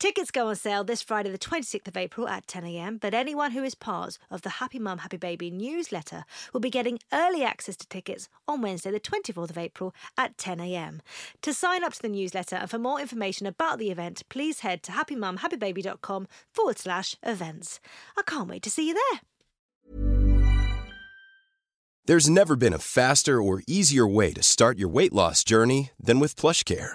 Tickets go on sale this Friday, the 26th of April at 10am, but anyone who is part of the Happy Mum, Happy Baby newsletter will be getting early access to tickets on Wednesday, the 24th of April at 10am. To sign up to the newsletter and for more information about the event, please head to happymumhappybaby.com forward slash events. I can't wait to see you there. There's never been a faster or easier way to start your weight loss journey than with PlushCare.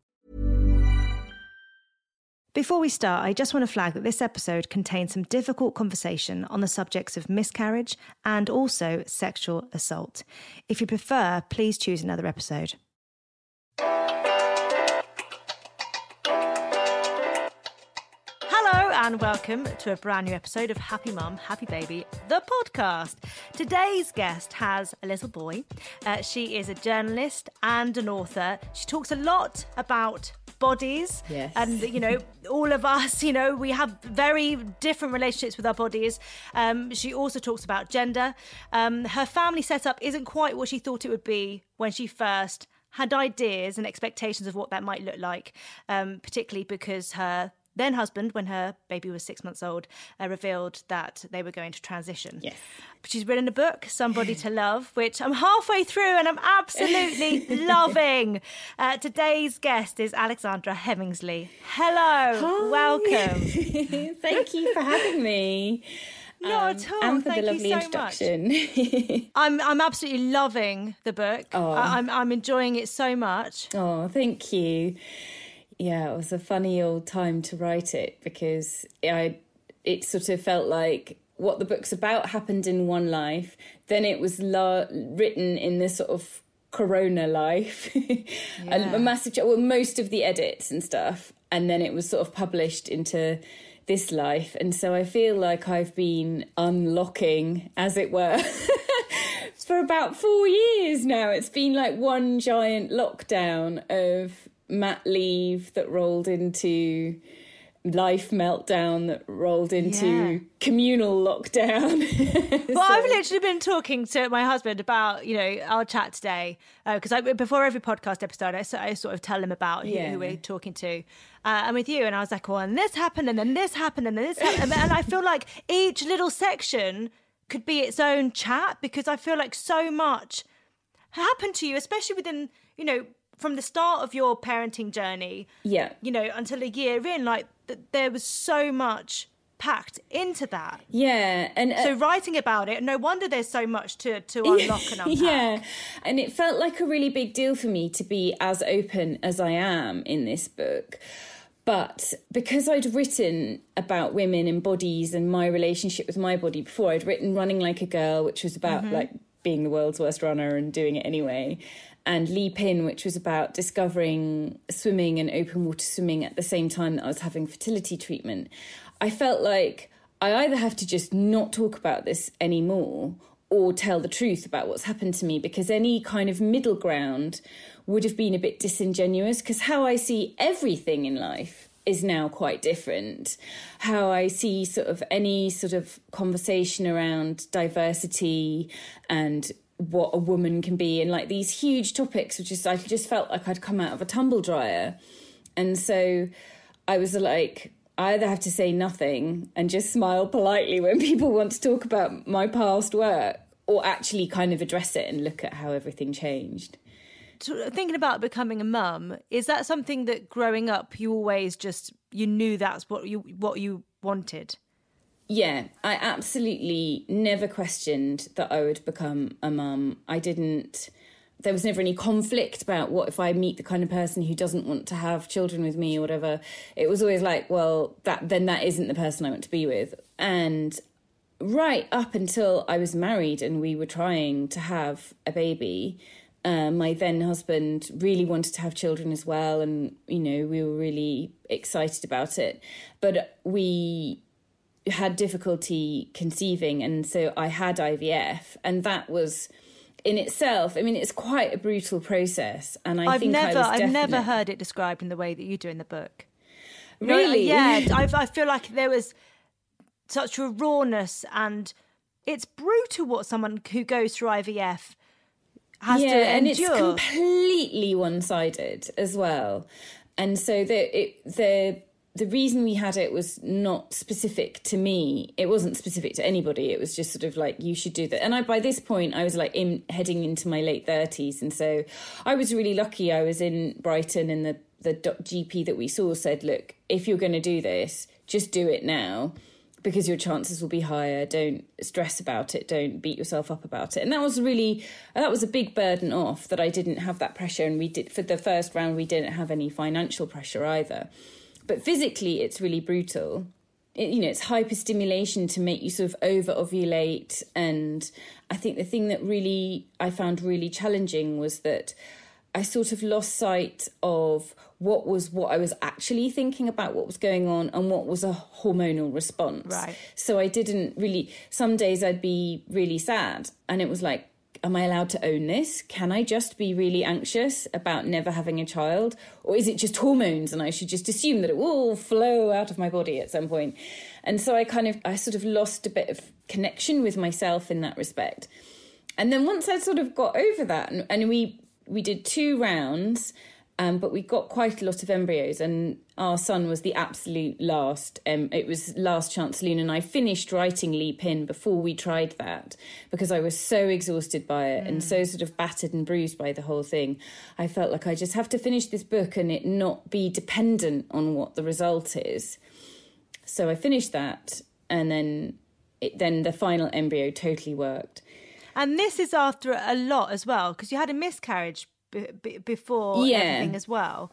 Before we start, I just want to flag that this episode contains some difficult conversation on the subjects of miscarriage and also sexual assault. If you prefer, please choose another episode. Hello and welcome to a brand new episode of Happy Mum, Happy Baby, the podcast. Today's guest has a little boy. Uh, she is a journalist and an author. She talks a lot about bodies. Yes. and you know all of us you know we have very different relationships with our bodies. Um, she also talks about gender. Um, her family setup isn't quite what she thought it would be when she first had ideas and expectations of what that might look like um, particularly because her then husband when her baby was six months old uh, revealed that they were going to transition Yes. She's written a book, Somebody to Love, which I'm halfway through and I'm absolutely loving. Uh, today's guest is Alexandra Heminsley. Hello, welcome. Thank you for having me. Not at all. And for Thank the you lovely so introduction. I'm I'm absolutely loving the book. Oh. I, I'm I'm enjoying it so much. oh, thank you. Yeah, it was a funny old time to write it because I it sort of felt like what the book's about happened in one life, then it was la- written in this sort of corona life, a, a massive, well, most of the edits and stuff, and then it was sort of published into this life, and so I feel like I've been unlocking, as it were. for about four years now. It's been like one giant lockdown of mat leave that rolled into life meltdown that rolled into Yeah. communal lockdown. Well, I've literally been talking to my husband about, you know, our chat today because I before every podcast episode, I, I sort of tell him about who, Yeah. who we're talking to, uh, and with you, and I was like, well, and this happened, and then this happened, and then this happened, and I feel like each little section could be its own chat because I feel like so much happened to you, especially within, you know, from the start of your parenting journey, Yeah. you know, until a year in, like th- there was so much packed into that. Yeah. And uh, So writing about it, no wonder there's so much to to unlock and unpack. yeah. And it felt like a really big deal for me to be as open as I am in this book. But because I'd written about women and bodies and my relationship with my body before, I'd written Running Like a Girl, which was about Mm-hmm. like being the world's worst runner and doing it anyway. And Leap In, which was about discovering swimming and open water swimming at the same time that I was having fertility treatment. I felt like I either have to just not talk about this anymore or tell the truth about what's happened to me because any kind of middle ground would have been a bit disingenuous because how I see everything in life is now quite different. How I see sort of any sort of conversation around diversity and what a woman can be and like these huge topics which is I just felt like I'd come out of a tumble dryer. And so I was like I either have to say nothing and just smile politely when people want to talk about my past work or actually kind of address it and look at how everything changed. So, uh, Thinking about becoming a mum, is that something that growing up you always just you knew that's what you what you wanted? Yeah, I absolutely never questioned that I would become a mum. I didn't. There was never any conflict about what if I meet the kind of person who doesn't want to have children with me or whatever. It was always like, well, that then that isn't the person I want to be with. And right up until I was married and we were trying to have a baby, uh, my then husband really wanted to have children as well, and you know we were really excited about it, but we had difficulty conceiving, and so I had IVF, and that was in itself. I mean, it's quite a brutal process, and I I never was I've never heard it described in the way that you do in the book. No, uh, Really? yeah, I, I feel like there was such a rawness, and it's brutal what someone who goes through IVF has yeah, to and it's completely one-sided as well. And so the it, the the reason we had it was not specific to me. It wasn't specific to anybody. It was just sort of like you should do that. And I by this point I was like in heading into my late thirties, and so I was really lucky. I was in Brighton, and the the GP that we saw said, "Look, if you're going to do this, just do it now." because your chances will be higher don't stress about it don't beat yourself up about it and that was really that was a big burden off that i didn't have that pressure and we did for the first round we didn't have any financial pressure either but physically it's really brutal it, you know it's hyperstimulation to make you sort of over ovulate and i think the thing that really i found really challenging was that I sort of lost sight of what was what I was actually thinking about what was going on and what was a hormonal response. Right. So I didn't really some days I'd be really sad and it was like am I allowed to own this? Can I just be really anxious about never having a child or is it just hormones and I should just assume that it will flow out of my body at some point? And so I kind of I sort of lost a bit of connection with myself in that respect. And then once I sort of got over that and, and we we did two rounds, um, but we got quite a lot of embryos, and our son was the absolute last. Um, it was last chance Luna, and I finished writing Leap In before we tried that because I was so exhausted by it and so sort of battered and bruised by the whole thing. I felt like I just have to finish this book and it not be dependent on what the result is. So I finished that, and then it, then the final embryo totally worked. And this is after a lot as well, because you had a miscarriage b- b- before Yeah. everything as well.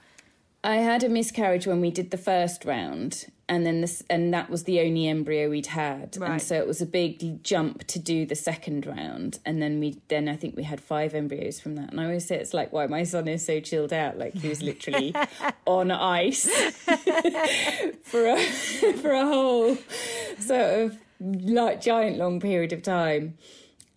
I had a miscarriage when we did the first round, and then this, and that was the only embryo we'd had, Right. and so it was a big jump to do the second round, and then we, then I think we had five embryos from that, and I always say it's like why my son is so chilled out, like he was literally on ice for a for a whole sort of like giant long period of time.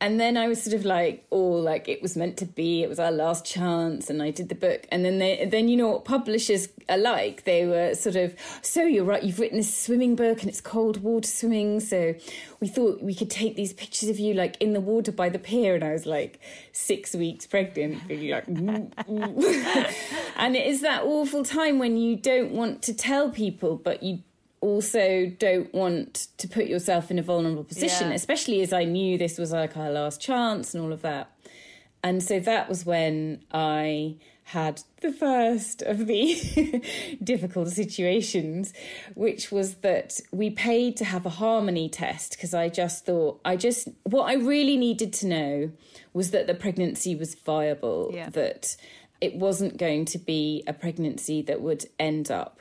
And then I was sort of like, oh, like it was meant to be. It was our last chance, and I did the book. And then they, then you know what publishers are like. They were sort of, so you're right. You've written this swimming book, and it's cold water swimming. So we thought we could take these pictures of you like in the water by the pier. And I was like six weeks pregnant, like, and it is that awful time when you don't want to tell people, but you also don't want to put yourself in a vulnerable position, Yeah. especially as I knew this was like our last chance and all of that. And so that was when I had the first of the difficult situations, which was that we paid to have a harmony test because I just thought, I just, what I really needed to know was that the pregnancy was viable, Yeah. that it wasn't going to be a pregnancy that would end up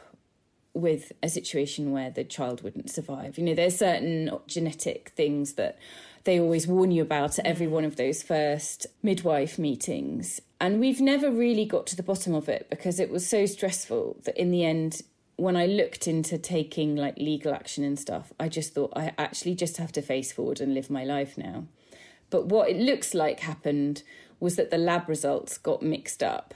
with a situation where the child wouldn't survive. You know, there's certain genetic things that they always warn you about at every one of those first midwife meetings. And we've never really got to the bottom of it because it was so stressful that in the end, when I looked into taking like legal action and stuff, I just thought I actually just have to face forward and live my life now. But what it looks like happened was that the lab results got mixed up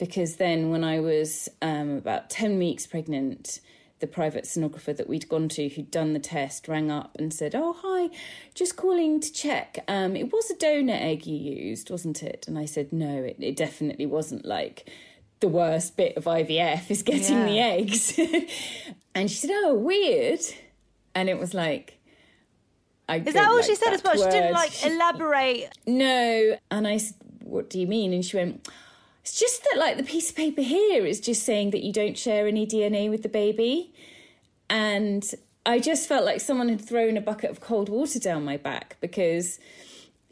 because then when I was um, about 10 weeks pregnant, the private sonographer that we'd gone to who'd done the test rang up and said, Oh, hi, just calling to check. Um, it was a donor egg you used, wasn't it? And I said, No, it, it definitely wasn't like the worst bit of IVF is getting the eggs. and she said, Oh, weird. And it was like, I Is that all she said as well? She didn't like elaborate. No. And I said, What do you mean? And she went, It's just that, like, the piece of paper here is just saying that you don't share any DNA with the baby. And I just felt like someone had thrown a bucket of cold water down my back because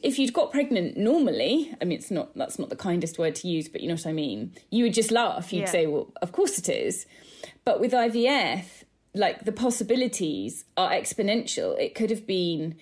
if you'd got pregnant normally, I mean, it's not, that's not the kindest word to use, but you know what I mean? You would just laugh. You'd Yeah. say, Well, of course it is. But with IVF, like, the possibilities are exponential. It could have been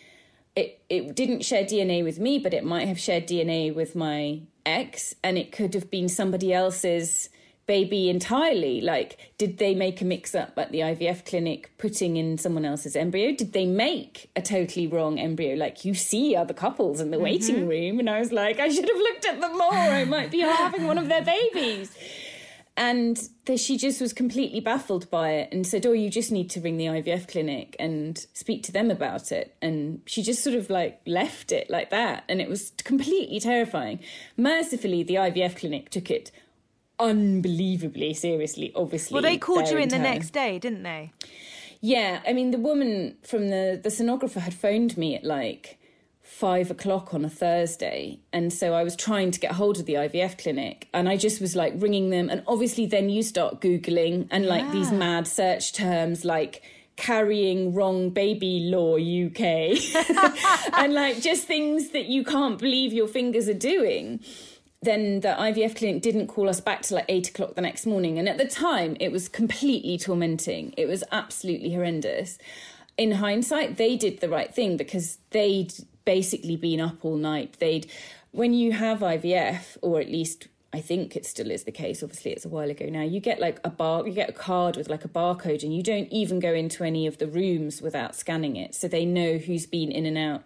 it it didn't share DNA with me, but it might have shared DNA with my ex, and it could have been somebody else's baby entirely. Like, did they make a mix up at the IVF clinic putting in someone else's embryo? Did they make a totally wrong embryo? Like, you see other couples in the mm-hmm. waiting room, and I was like, I should have looked at them more. I might be having one of their babies. And the, she just was completely baffled by it and said, Oh, you just need to ring the IVF clinic and speak to them about it. And she just sort of like left it like that. And it was completely terrifying. Mercifully, the IVF clinic took it unbelievably seriously, obviously. Well, they called you in the next day, didn't they? yeah, I mean, the woman from the the sonographer had phoned me at like five o'clock on a Thursday, and so I was trying to get hold of the IVF clinic, and I just was like ringing them, and obviously then you start googling and like these mad search terms like carrying wrong baby law UK and like just things that you can't believe your fingers are doing then the IVF clinic didn't call us back till like eight o'clock the next morning. And at the time, it was completely tormenting. It was absolutely horrendous. In hindsight, they did the right thing because they'd basically been up all night. They'd, when you have IVF, or at least I think it still is the case. Obviously, it's a while ago now. You get like a bar, you get a card with like a barcode, and you don't even go into any of the rooms without scanning it. So they know who's been in and out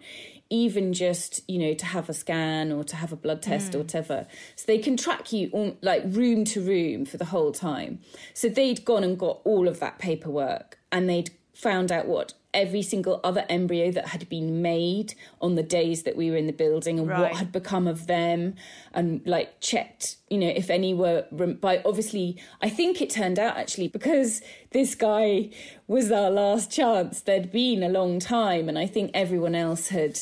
even just you know to have a scan or to have a blood test or hmm. whatever so they can track you on, like room to room for the whole time so they'd gone and got all of that paperwork and they'd found out what every single other embryo that had been made on the days that we were in the building and Right. what had become of them and like checked you know if any were by obviously i think it turned out actually because this guy was our last chance there'd been a long time and i think everyone else had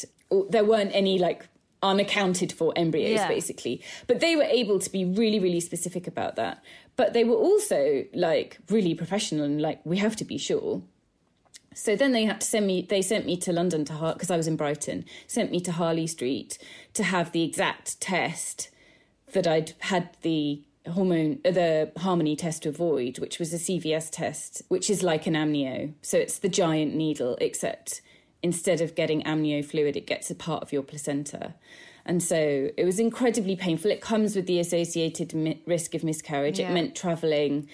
there weren't any like unaccounted for embryos Yeah. basically but they were able to be really really specific about that but they were also like really professional and like we have to be sure so then they had to send me they sent me to london to Har because i was in brighton sent me to harley street to have the exact test that i'd had the hormone uh, the harmony test to avoid which was a cvs test which is like an amnio so it's the giant needle except instead of getting amnio fluid it gets a part of your placenta and so it was incredibly painful it comes with the associated mi- risk of miscarriage Yeah. it meant traveling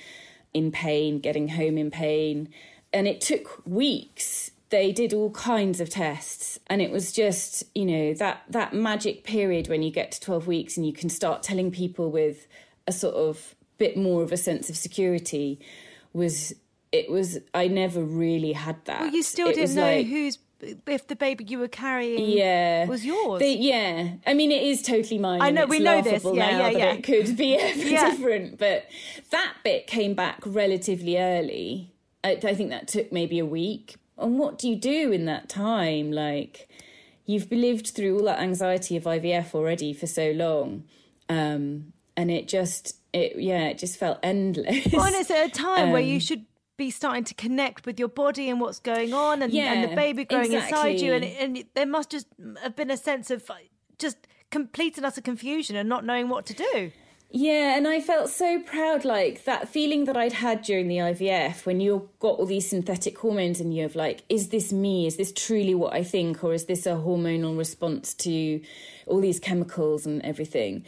in pain, getting home in pain. And it took weeks. They did all kinds of tests. And it was just, you know, that, that magic period when you get to 12 weeks and you can start telling people with a sort of bit more of a sense of security was, it was, I never really had that. Well, you still It didn't know like- whose if the baby you were carrying yeah was yours. They- yeah i mean it is totally mine I know, we know this. Yeah, now yeah, yeah. it could be Yeah. different but that bit came back relatively early I, I think that took maybe a week. And what do you do in that time? Like you've lived through all that anxiety of ivf already for so long um and it just it yeah it just felt endless. Well, and it's at a time um, where you um, should be starting to connect with your body and what's going on and, yeah, and the baby growing exactly. inside you? And, and there must just have been a sense of just complete and utter confusion and not knowing what to do yeah, and I felt so proud, like that feeling that I'd had during the IVF when you've got all these synthetic hormones and you're like, is this me? Is this truly what I think? Or is this a hormonal response to all these chemicals and everything?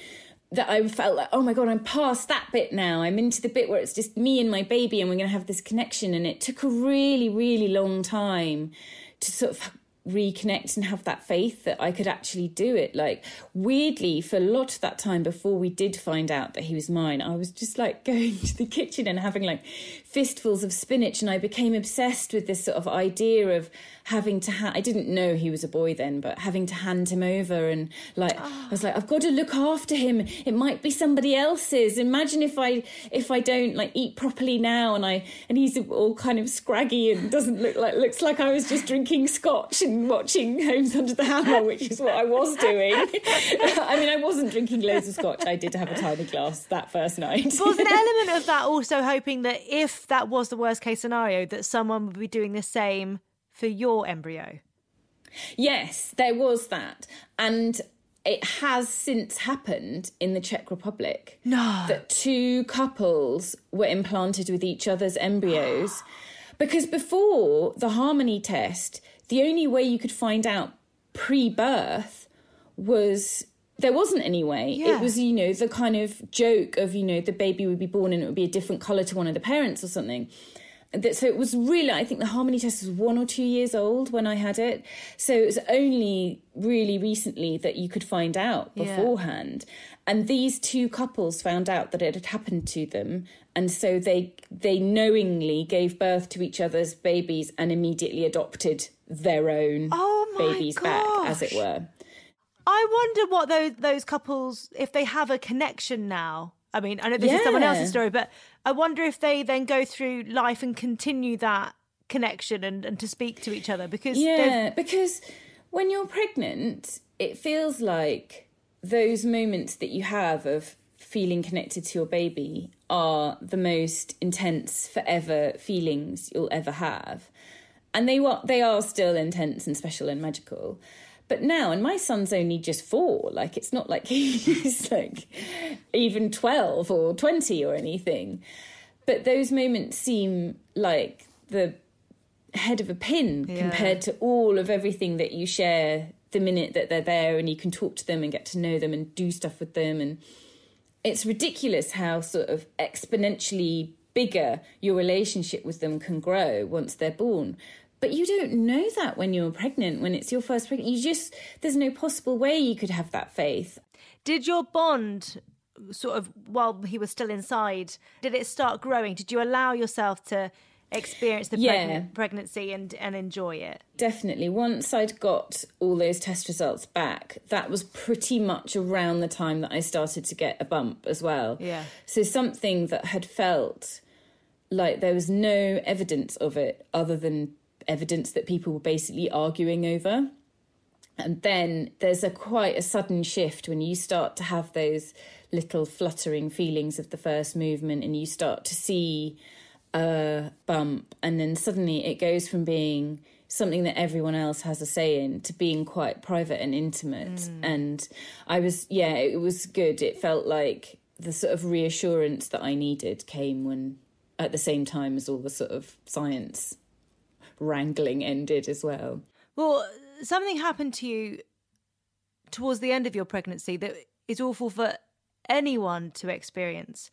That I felt like, oh my God, I'm past that bit now. I'm into the bit where it's just me and my baby and we're going to have this connection. And it took a really, really long time to sort of reconnect and have that faith that I could actually do it. Like, weirdly, for a lot of that time before we did find out that he was mine, I was just like going to the kitchen and having like fistfuls of spinach. And I became obsessed with this sort of idea of having to, ha- I didn't know he was a boy then, but having to hand him over. And like. I was like, I've got to look after him. It might be somebody else's. Imagine if I, if I don't like eat properly now and I, and he's all kind of scraggy and doesn't look like, looks like I was just drinking scotch and watching Homes Under the Hammer, which is what I was doing. I mean, I wasn't drinking loads of scotch. I did have a tiny glass that first night. was an element of that also hoping that if that was the worst case scenario, that someone would be doing the same for your embryo? Yes, there was that. And it has since happened in the Czech Republic. No. That two couples were implanted with each other's embryos. because before the Harmony test, the only way you could find out pre birth was there wasn't any way. Yeah. It was, you know, the kind of joke of, you know, the baby would be born and it would be a different colour to one of the parents or something. So it was really, I think the Harmony test was one or two years old when I had it. So it was only really recently that you could find out beforehand. Yeah. And these two couples found out that it had happened to them. And so they they knowingly gave birth to each other's babies and immediately adopted their own oh babies gosh. back, as it were. I wonder what those those couples, if they have a connection now. I mean, I know this yeah. is someone else's story, but I wonder if they then go through life and continue that connection and, and to speak to each other because yeah, because when you're pregnant, it feels like those moments that you have of feeling connected to your baby are the most intense forever feelings you'll ever have and they were they are still intense and special and magical. But now and my son's only just four like it's not like he's like even 12 or 20 or anything. But those moments seem like the head of a pin yeah. compared to all of everything that you share the minute that they're there and you can talk to them and get to know them and do stuff with them. And it's ridiculous how sort of exponentially bigger your relationship with them can grow once they're born but you don't know that when you're pregnant, when it's your first pregnant. You just, there's no possible way you could have that faith. Did your bond sort of, while he was still inside, did it start growing? Did you allow yourself to experience the yeah. pregnancy and, and enjoy it? Definitely. Once I'd got all those test results back, that was pretty much around the time that I started to get a bump as well. Yeah. So something that had felt like there was no evidence of it other than evidence that people were basically arguing over. And then there's a quite a sudden shift when you start to have those little fluttering feelings of the first movement and you start to see a bump and then suddenly it goes from being something that everyone else has a say in to being quite private and intimate mm. and i was yeah it was good it felt like the sort of reassurance that i needed came when at the same time as all the sort of science wrangling ended as well. Well, something happened to you towards the end of your pregnancy that is awful for anyone to experience,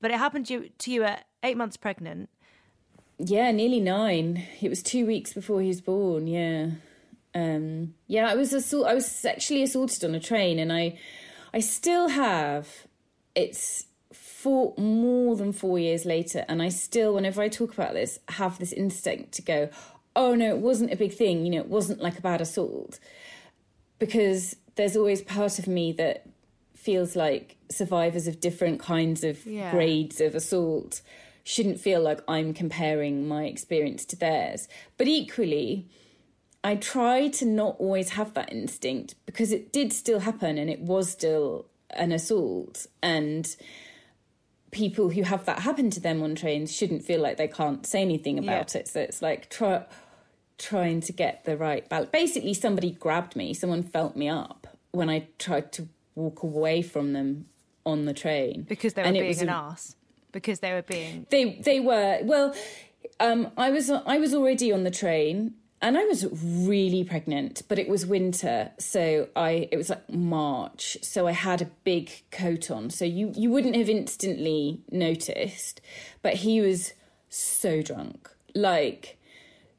but it happened to you, to you at eight months pregnant. Yeah, nearly nine. It was two weeks before he was born. Yeah, um, yeah. I was assault. I was sexually assaulted on a train, and I, I still have. It's for more than four years later, and I still, whenever I talk about this, have this instinct to go, oh no, it wasn't a big thing, you know, it wasn't like a bad assault. Because there's always part of me that feels like survivors of different kinds of yeah. grades of assault shouldn't feel like I'm comparing my experience to theirs. But equally, I try to not always have that instinct because it did still happen and it was still an assault and people who have that happen to them on trains shouldn't feel like they can't say anything about Yeah. it so it's like try, trying to get the right balance basically somebody grabbed me someone felt me up when i tried to walk away from them on the train because they were And being an a- ass. Because they were being. they they were well. Um, I was I was already on the train, and I was really pregnant, but it was winter, so I it was like March, so I had a big coat on, so you you wouldn't have instantly noticed, but he was so drunk, like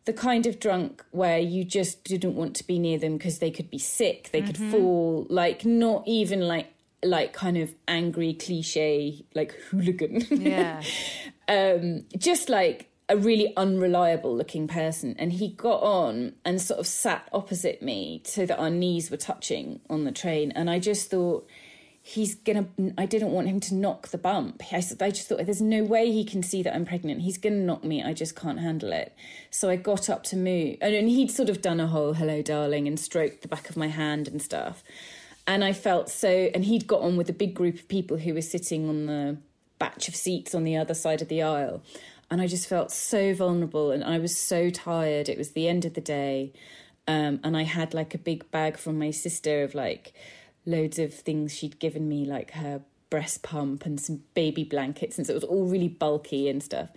the kind of drunk where you just didn't want to be near them because they could be sick, they could fall, like not even like like kind of angry cliche like hooligan. Yeah. um, just like a really unreliable looking person. And he got on and sort of sat opposite me so that our knees were touching on the train. And I just thought, he's gonna, I didn't want him to knock the bump. I just thought, there's no way he can see that I'm pregnant. He's gonna knock me. I just can't handle it. So I got up to move. And, and he'd sort of done a whole hello, darling, and stroked the back of my hand and stuff. And I felt so, and he'd got on with a big group of people who were sitting on the batch of seats on the other side of the aisle. And I just felt so vulnerable and I was so tired. It was the end of the day. Um, and I had like a big bag from my sister of like loads of things she'd given me, like her breast pump and some baby blankets. And so it was all really bulky and stuff.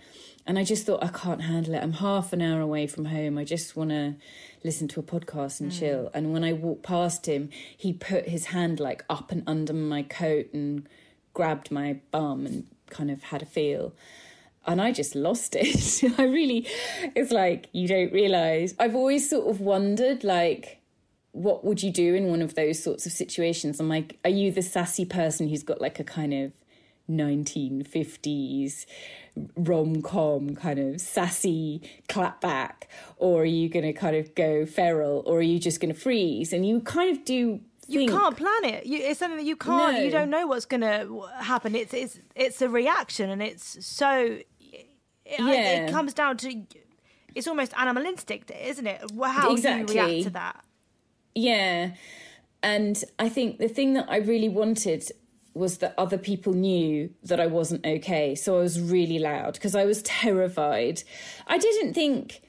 And I just thought, I can't handle it. I'm half an hour away from home. I just want to listen to a podcast and chill. And when I walked past him, he put his hand like up and under my coat and grabbed my bum and kind of had a feel. And I just lost it. I really, it's like, you don't realize. I've always sort of wondered, like, what would you do in one of those sorts of situations? I'm like, are you the sassy person who's got like a kind of 1950s rom com kind of sassy clapback? Or are you going to kind of go feral? Or are you just going to freeze? And you kind of do. You think- can't plan it. You, it's something that you can't. You don't know what's going to happen. It's it's it's a reaction, and it's so. It, Yeah. it comes down to. It's almost animal instinct, isn't it? How Exactly. you react to that. Yeah. And I think the thing that I really wanted was that other people knew that I wasn't okay. So I was really loud because I was terrified. I didn't think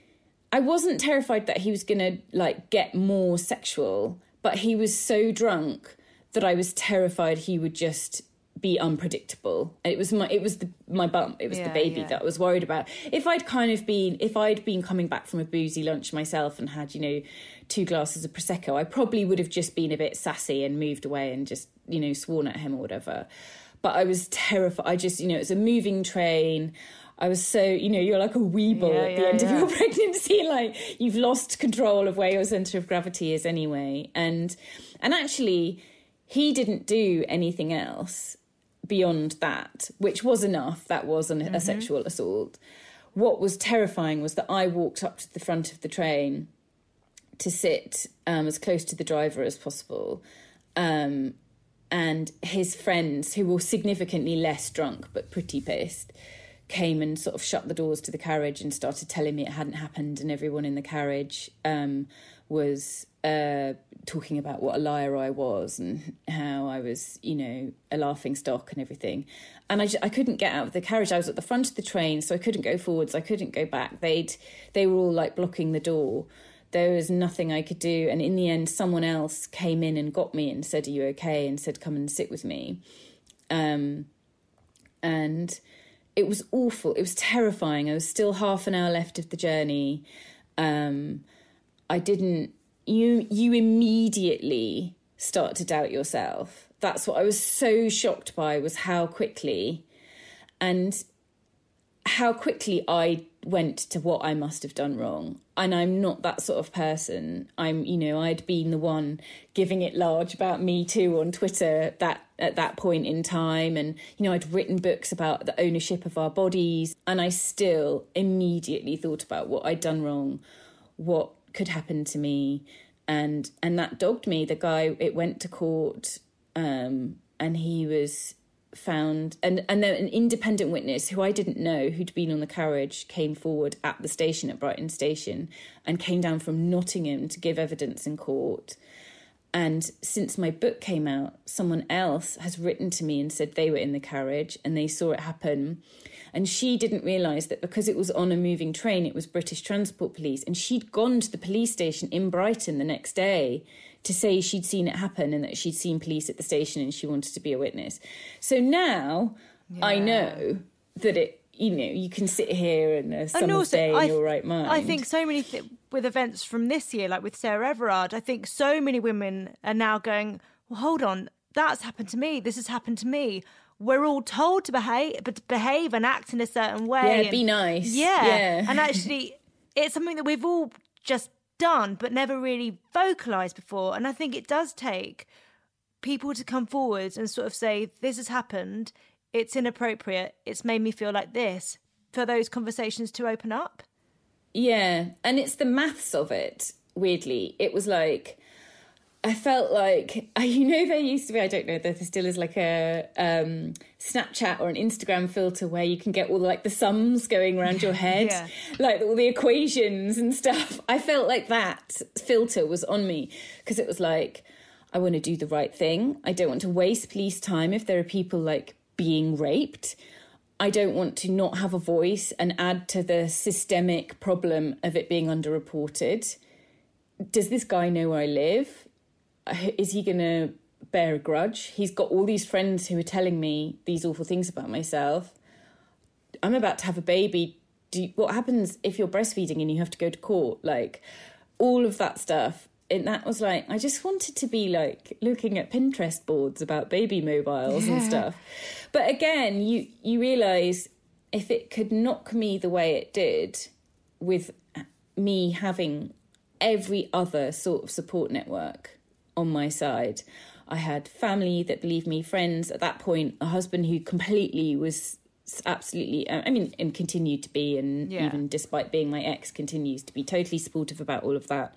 I wasn't terrified that he was going to like get more sexual, but he was so drunk that I was terrified he would just be unpredictable. It was my it was the my bump, it was Yeah, the baby yeah. that I was worried about. If I'd kind of been if I'd been coming back from a boozy lunch myself and had, you know, two glasses of prosecco, I probably would have just been a bit sassy and moved away and just, you know, sworn at him or whatever. But I was terrified. I just, you know, it's a moving train. I was so, you know, you're like a weeble Yeah, at the yeah, end yeah. of your pregnancy. Like you've lost control of where your center of gravity is anyway. And and actually, he didn't do anything else beyond that, which was enough. That was an, a sexual assault. What was terrifying was that I walked up to the front of the train to sit um, as close to the driver as possible. Um, and his friends, who were significantly less drunk but pretty pissed, came and sort of shut the doors to the carriage and started telling me it hadn't happened. And everyone in the carriage um, was uh, talking about what a liar I was and how I was, you know, a laughing stock and everything. And I, ju- I couldn't get out of the carriage. I was at the front of the train, so I couldn't go forwards. I couldn't go back. They'd they were all like blocking the door. There was nothing I could do. And in the end, someone else came in and got me and said, Are you okay? And said, Come and sit with me. Um, and it was awful. It was terrifying. I was still half an hour left of the journey. Um, I didn't. You you immediately start to doubt yourself. That's what I was so shocked by was how quickly, and how quickly I went to what I must have done wrong. And I'm not that sort of person. I'm, you know, I'd been the one giving it large about me too on Twitter that at that point in time. And, you know, I'd written books about the ownership of our bodies. And I still immediately thought about what I'd done wrong, what could happen to me. And and that dogged me. The guy it went to court, um, and he was found and and then an independent witness who I didn't know who'd been on the carriage came forward at the station at Brighton station and came down from Nottingham to give evidence in court And since my book came out, someone else has written to me and said they were in the carriage and they saw it happen. And she didn't realise that because it was on a moving train, it was British Transport Police. And she'd gone to the police station in Brighton the next day to say she'd seen it happen and that she'd seen police at the station and she wanted to be a witness. So now yeah. I know that it, you know, you can sit here and uh, a summer's day in I, your right mind. I think so many th- with events from this year, like with Sarah Everard, I think so many women are now going, well, hold on, that's happened to me. This has happened to me. We're all told to behave, but to behave and act in a certain way. Yeah, and, be nice. Yeah, yeah. and actually, it's something that we've all just done, but never really vocalized before. And I think it does take people to come forward and sort of say, "This has happened. It's inappropriate. It's made me feel like this." For those conversations to open up. Yeah, and it's the maths of it. Weirdly, it was like I felt like you know there used to be I don't know there still is like a um, Snapchat or an Instagram filter where you can get all like the sums going around your head, yeah. like all the equations and stuff. I felt like that filter was on me because it was like I want to do the right thing. I don't want to waste police time if there are people like being raped. I don't want to not have a voice and add to the systemic problem of it being underreported. Does this guy know where I live? Is he going to bear a grudge? He's got all these friends who are telling me these awful things about myself. I'm about to have a baby. You, what happens if you're breastfeeding and you have to go to court? Like, all of that stuff and that was like I just wanted to be like looking at Pinterest boards about baby mobiles yeah. and stuff. But again, you you realize if it could knock me the way it did with me having every other sort of support network on my side. I had family that believed me, friends at that point, a husband who completely was absolutely i mean and continued to be and yeah. even despite being my ex continues to be totally supportive about all of that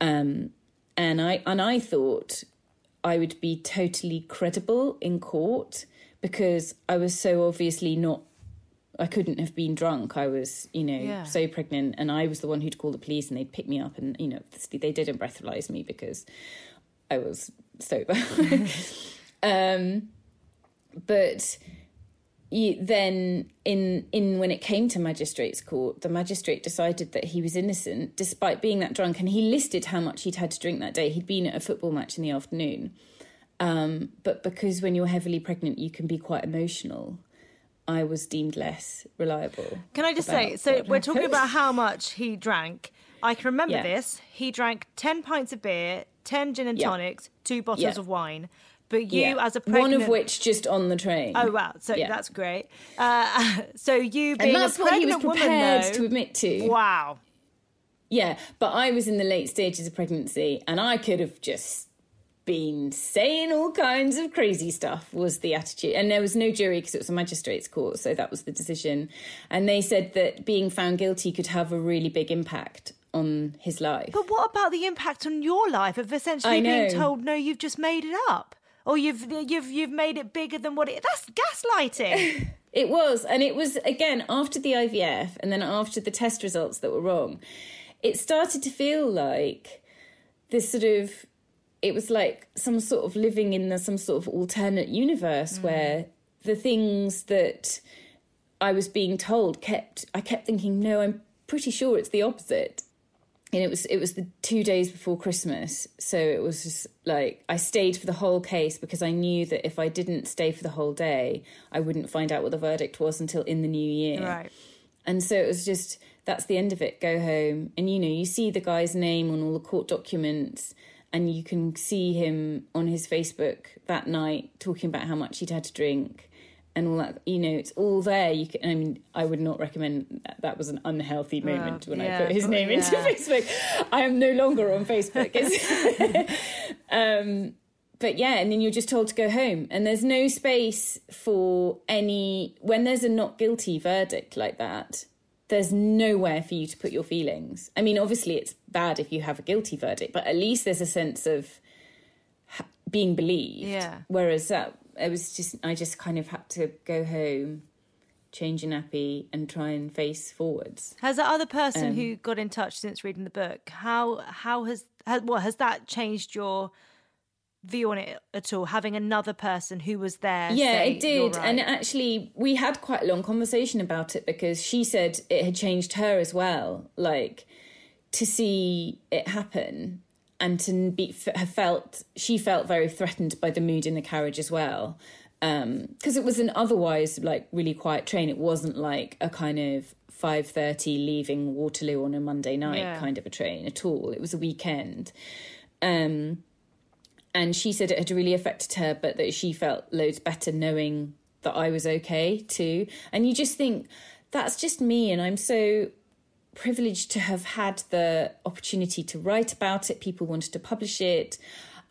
um, and I and I thought I would be totally credible in court because I was so obviously not I couldn't have been drunk. I was, you know, yeah. so pregnant, and I was the one who'd call the police, and they'd pick me up, and you know, they didn't breathalyze me because I was sober. um, but then in in when it came to magistrates court the magistrate decided that he was innocent despite being that drunk and he listed how much he'd had to drink that day. He'd been at a football match in the afternoon. Um, but because when you're heavily pregnant you can be quite emotional i was deemed less reliable can i just say so we're talking about how much he drank. I can remember yeah. this. He drank 10 pints of beer 10 gin and tonics two bottles yeah. of wine but you, yeah. as a pregnant... one of which just on the train. Oh wow! So yeah. that's great. Uh, so you being and that's a what he was prepared woman, though, to admit to. Wow. Yeah, but I was in the late stages of pregnancy, and I could have just been saying all kinds of crazy stuff was the attitude and there was no jury because it was a magistrates court so that was the decision and they said that being found guilty could have a really big impact on his life. But what about the impact on your life of essentially being told no you've just made it up or you've you've you've made it bigger than what it that's gaslighting. It was and it was again after the ivf and then after the test results that were wrong it started to feel like this sort of it was like some sort of living in the, some sort of alternate universe mm. where the things that i was being told kept i kept thinking no i'm pretty sure it's the opposite and it was it was the two days before Christmas, so it was just like I stayed for the whole case because I knew that if I didn't stay for the whole day, I wouldn't find out what the verdict was until in the new year. Right. And so it was just that's the end of it. Go home, and you know you see the guy's name on all the court documents, and you can see him on his Facebook that night talking about how much he'd had to drink and all that you know it's all there. You can i mean i would not recommend that, that was an unhealthy moment when yeah, i put his name yeah. into facebook. I am no longer on facebook. Um, but yeah and then you're just told to go home. And there's no space for any when there's a not guilty verdict like that there's nowhere for you to put your feelings. I mean obviously it's bad if you have a guilty verdict but at least there's a sense of being believed. Yeah. Whereas that it was just I just kind of had to go home, change a nappy, and try and face forwards. Has that other person um, who got in touch since reading the book? How how has, has what has that changed your view on it at all, having another person who was there? Yeah, say, it did. right? And actually, we had quite a long conversation about it because she said it had changed her as well. Like, to see it happen and to be felt she felt very threatened by the mood in the carriage as well. Because um, it was an otherwise like really quiet train. It wasn't like a kind of 5.30 leaving waterloo on a monday night yeah. kind of a train at all. It was a weekend. Um, and she said it had really affected her but that she felt loads better knowing that i was okay too. And you just think that's just me and i'm so privileged to have had the opportunity to write about it people wanted to publish it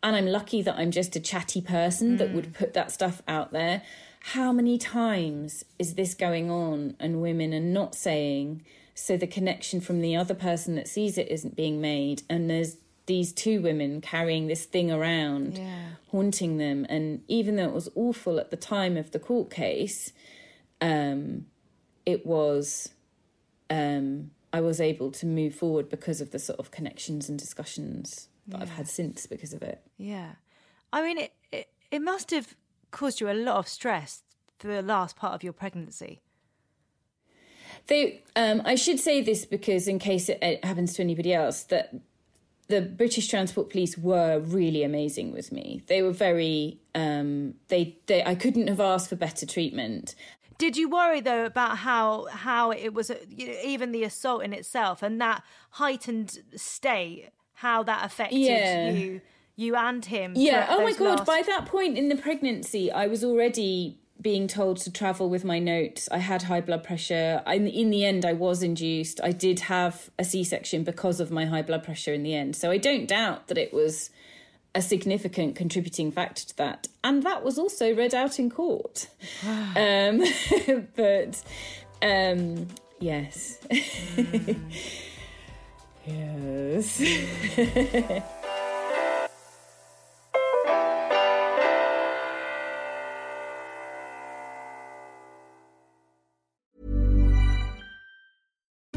and I'm lucky that I'm just a chatty person mm. that would put that stuff out there. How many times is this going on and women are not saying, so the connection from the other person that sees it isn't being made? And there's these two women carrying this thing around, yeah. haunting them. And even though it was awful at the time of the court case, um, it was. Um, I was able to move forward because of the sort of connections and discussions that yeah. I've had since because of it. Yeah. I mean, it, it, it must have caused you a lot of stress for the last part of your pregnancy. They, um, I should say this because, in case it, it happens to anybody else, that the British Transport Police were really amazing with me. They were very, um, they, they, I couldn't have asked for better treatment. Did you worry though about how how it was, uh, you know, even the assault in itself and that heightened state? how that affected yeah. you you and him yeah oh my god last... by that point in the pregnancy i was already being told to travel with my notes i had high blood pressure I, in the end i was induced i did have a c-section because of my high blood pressure in the end so i don't doubt that it was a significant contributing factor to that and that was also read out in court um, but um, yes mm. Yes.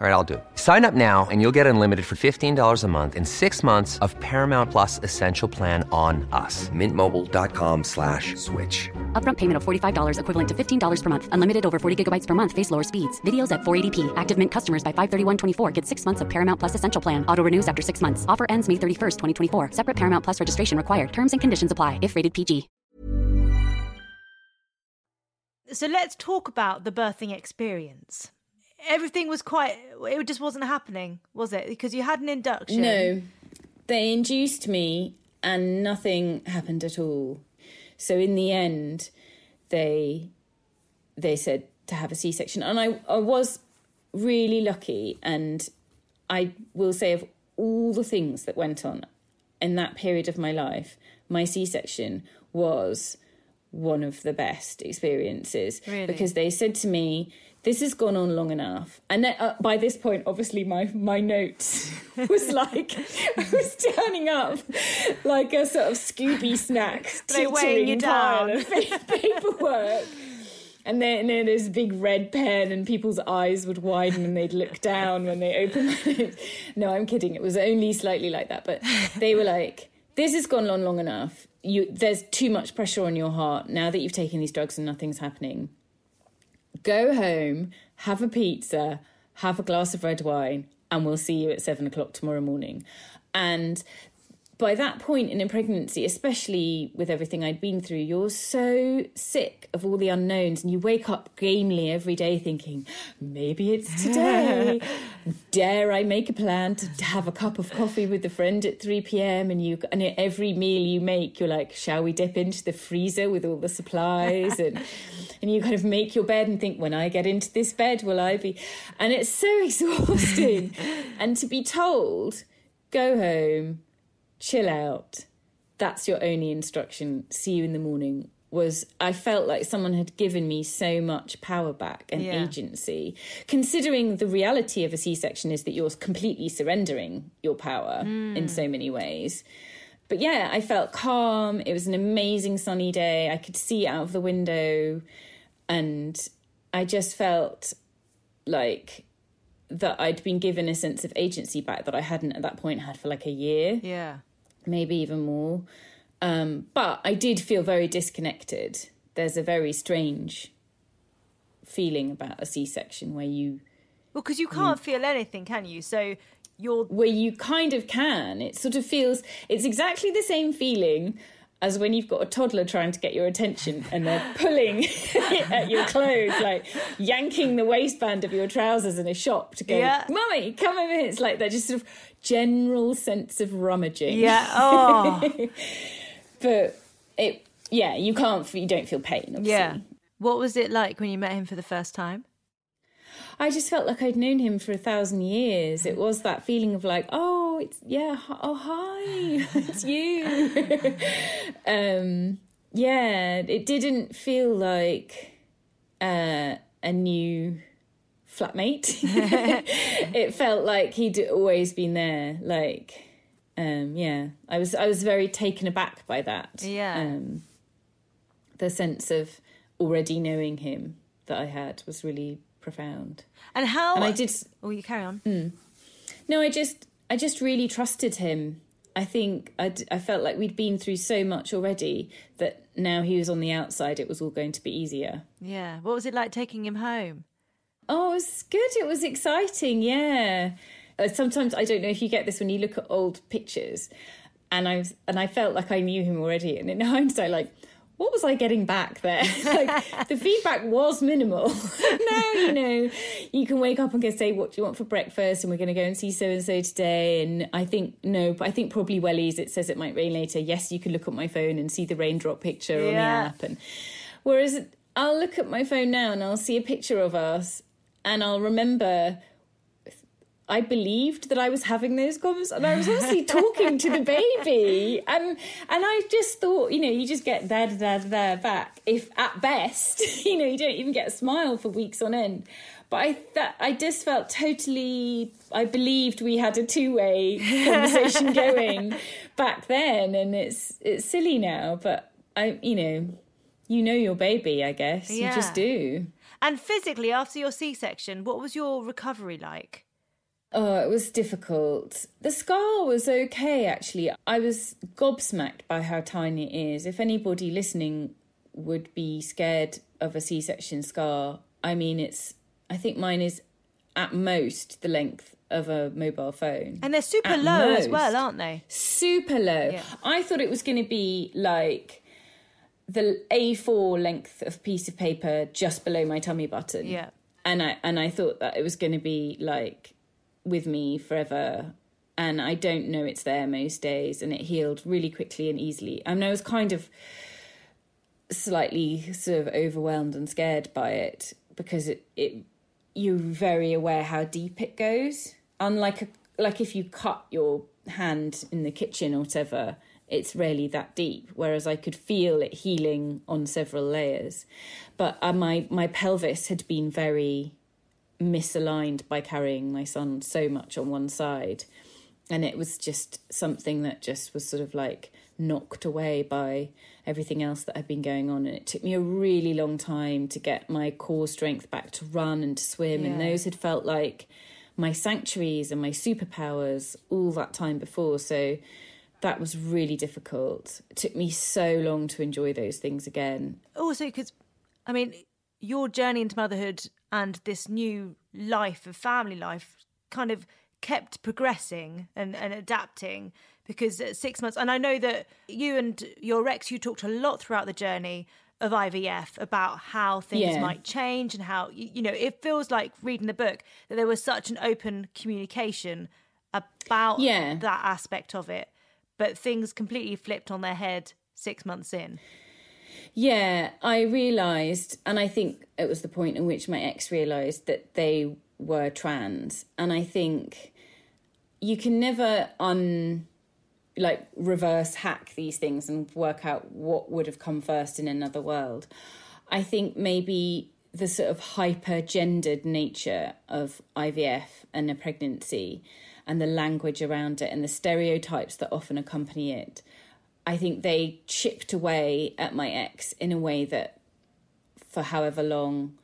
All right, I'll do it. Sign up now and you'll get unlimited for $15 a month in six months of Paramount Plus Essential Plan on us. Mintmobile.com slash switch. Upfront payment of $45 equivalent to $15 per month. Unlimited over 40 gigabytes per month. Face lower speeds. Videos at 480p. Active Mint customers by 531.24 get six months of Paramount Plus Essential Plan. Auto renews after six months. Offer ends May 31st, 2024. Separate Paramount Plus registration required. Terms and conditions apply if rated PG. So let's talk about the birthing experience everything was quite it just wasn't happening was it? Because you had an induction. No. They induced me and nothing happened at all. So in the end they they said to have a c-section. And i i was really lucky and i will say of all the things that went on in that period of my life my c-section was one of the best experiences. Really? because they said to me this has gone on long enough. And then, uh, by this point, obviously, my, my notes was like, I was turning up like a sort of Scooby snack teetering pile of paperwork. And then, and then there's a big red pen, and people's eyes would widen and they'd look down when they opened it. No, I'm kidding. It was only slightly like that. But they were like, this has gone on long enough. You, there's too much pressure on your heart now that you've taken these drugs and nothing's happening go home, have a pizza, have a glass of red wine, and we'll see you at seven o'clock tomorrow morning. And by that point in a pregnancy, especially with everything I'd been through, you're so sick of all the unknowns and you wake up gamely every day thinking, maybe it's today. Dare I make a plan to have a cup of coffee with a friend at 3 p.m. and you and every meal you make, you're like, shall we dip into the freezer with all the supplies? And and you kind of make your bed and think, when I get into this bed, will I be? And it's so exhausting. and to be told, go home chill out. That's your only instruction. See you in the morning. Was I felt like someone had given me so much power back and Yeah. agency, considering the reality of a C section is that you're completely surrendering your power hmm. in so many ways. But yeah, I felt calm. It was an amazing sunny day. I could see out of the window, and I just felt like that I'd been given a sense of agency back that I hadn't at that point had for like a year Yeah. Maybe even more. Um, but I did feel very disconnected. There's a very strange feeling about a C-section where you Well, because you can't feel anything, can you? So you're where you kind of can. It sort of feels it's exactly the same feeling as when you've got a toddler trying to get your attention and they're pulling at your clothes, like yanking the waistband of your trousers in a shop to go, Yeah. Mummy, come over here. It's like they're just sort of general sense of rummaging. yeah. Oh, but it yeah you can't you don't feel pain obviously. yeah. What was it like when you met him for the first time? i just felt like i'd known him for a thousand years it was that feeling of like oh it's yeah oh hi it's you um yeah it didn't feel like uh, a new flatmate it felt like he'd always been there like um yeah i was i was very taken aback by that Yeah. um the sense of already knowing him that i had was really profound And how? and i did Oh, you carry on. no i just i just really trusted him i think I, I felt like we'd been through so much already that now he was on the outside it was all going to be easier Yeah. What was it like taking him home? Oh, it was good. It was exciting. Yeah. Uh, sometimes I don't know if you get this when you look at old pictures, and I was, and I felt like I knew him already. And in hindsight, like, what was I getting back there? like the feedback was minimal. now you know you can wake up and go say, "What do you want for breakfast?" And we're going to go and see so and so today. And I think no, but I think probably wellies. It says it might rain later. Yes, you can look at my phone and see the raindrop picture on the Yeah. app. And whereas I'll look at my phone now and I'll see a picture of us and I'll remember I believed that I was having those conversations and I was honestly talking to the baby. And and I just thought you know you just get there, da da back. If at best you know you don't even get a smile for weeks on end. But I that I just felt totally I believed we had a two-way conversation going back then. And it's it's silly now but I you know you know your baby I guess. You just do And physically, after your C-section, what was your recovery like? Oh, it was difficult. The scar was okay, actually. I was gobsmacked by how tiny it is. If anybody listening would be scared of a C section scar, I mean, it's, I think mine is at most the length of a mobile phone. And they're super At low as well, aren't they? Super low. Yeah. I thought it was going to be like the A4 length of piece of paper just below my tummy button. Yeah. And I and I thought that it was going to be like with me forever. And I don't know it's there most days and it healed really quickly and easily. I mean I was kind of slightly sort of overwhelmed and scared by it because it, it you're very aware how deep it goes. Unlike a, like if you cut your hand in the kitchen or whatever, it's rarely that deep. Whereas I could feel it healing on several layers, but uh, my my pelvis had been very misaligned by carrying my son so much on one side. And it was just something that just was sort of like knocked away by everything else that had been going on. And it took me a really long time to get my core strength back to run and to swim. And those had felt like my sanctuaries and my superpowers all that time before. So that was really difficult it took me so long to enjoy those things again Also, because, I mean, your journey into motherhood and this new life of family life kind of kept progressing and, and adapting because at six months, and I know that you and your ex, you talked a lot throughout the journey of IVF about how things Yeah. might change and how you, you know it feels like reading the book that there was such an open communication about Yeah. that aspect of it, but things completely flipped on their head six months in. Yeah, I realised, and I think it was the point in which my ex realised that they were trans. And I think you can never un like reverse hack these things and work out what would have come first in another world. I think maybe the sort of hyper gendered nature of IVF and a pregnancy and the language around it and the stereotypes that often accompany it, I think they chipped away at my ex in a way that for however long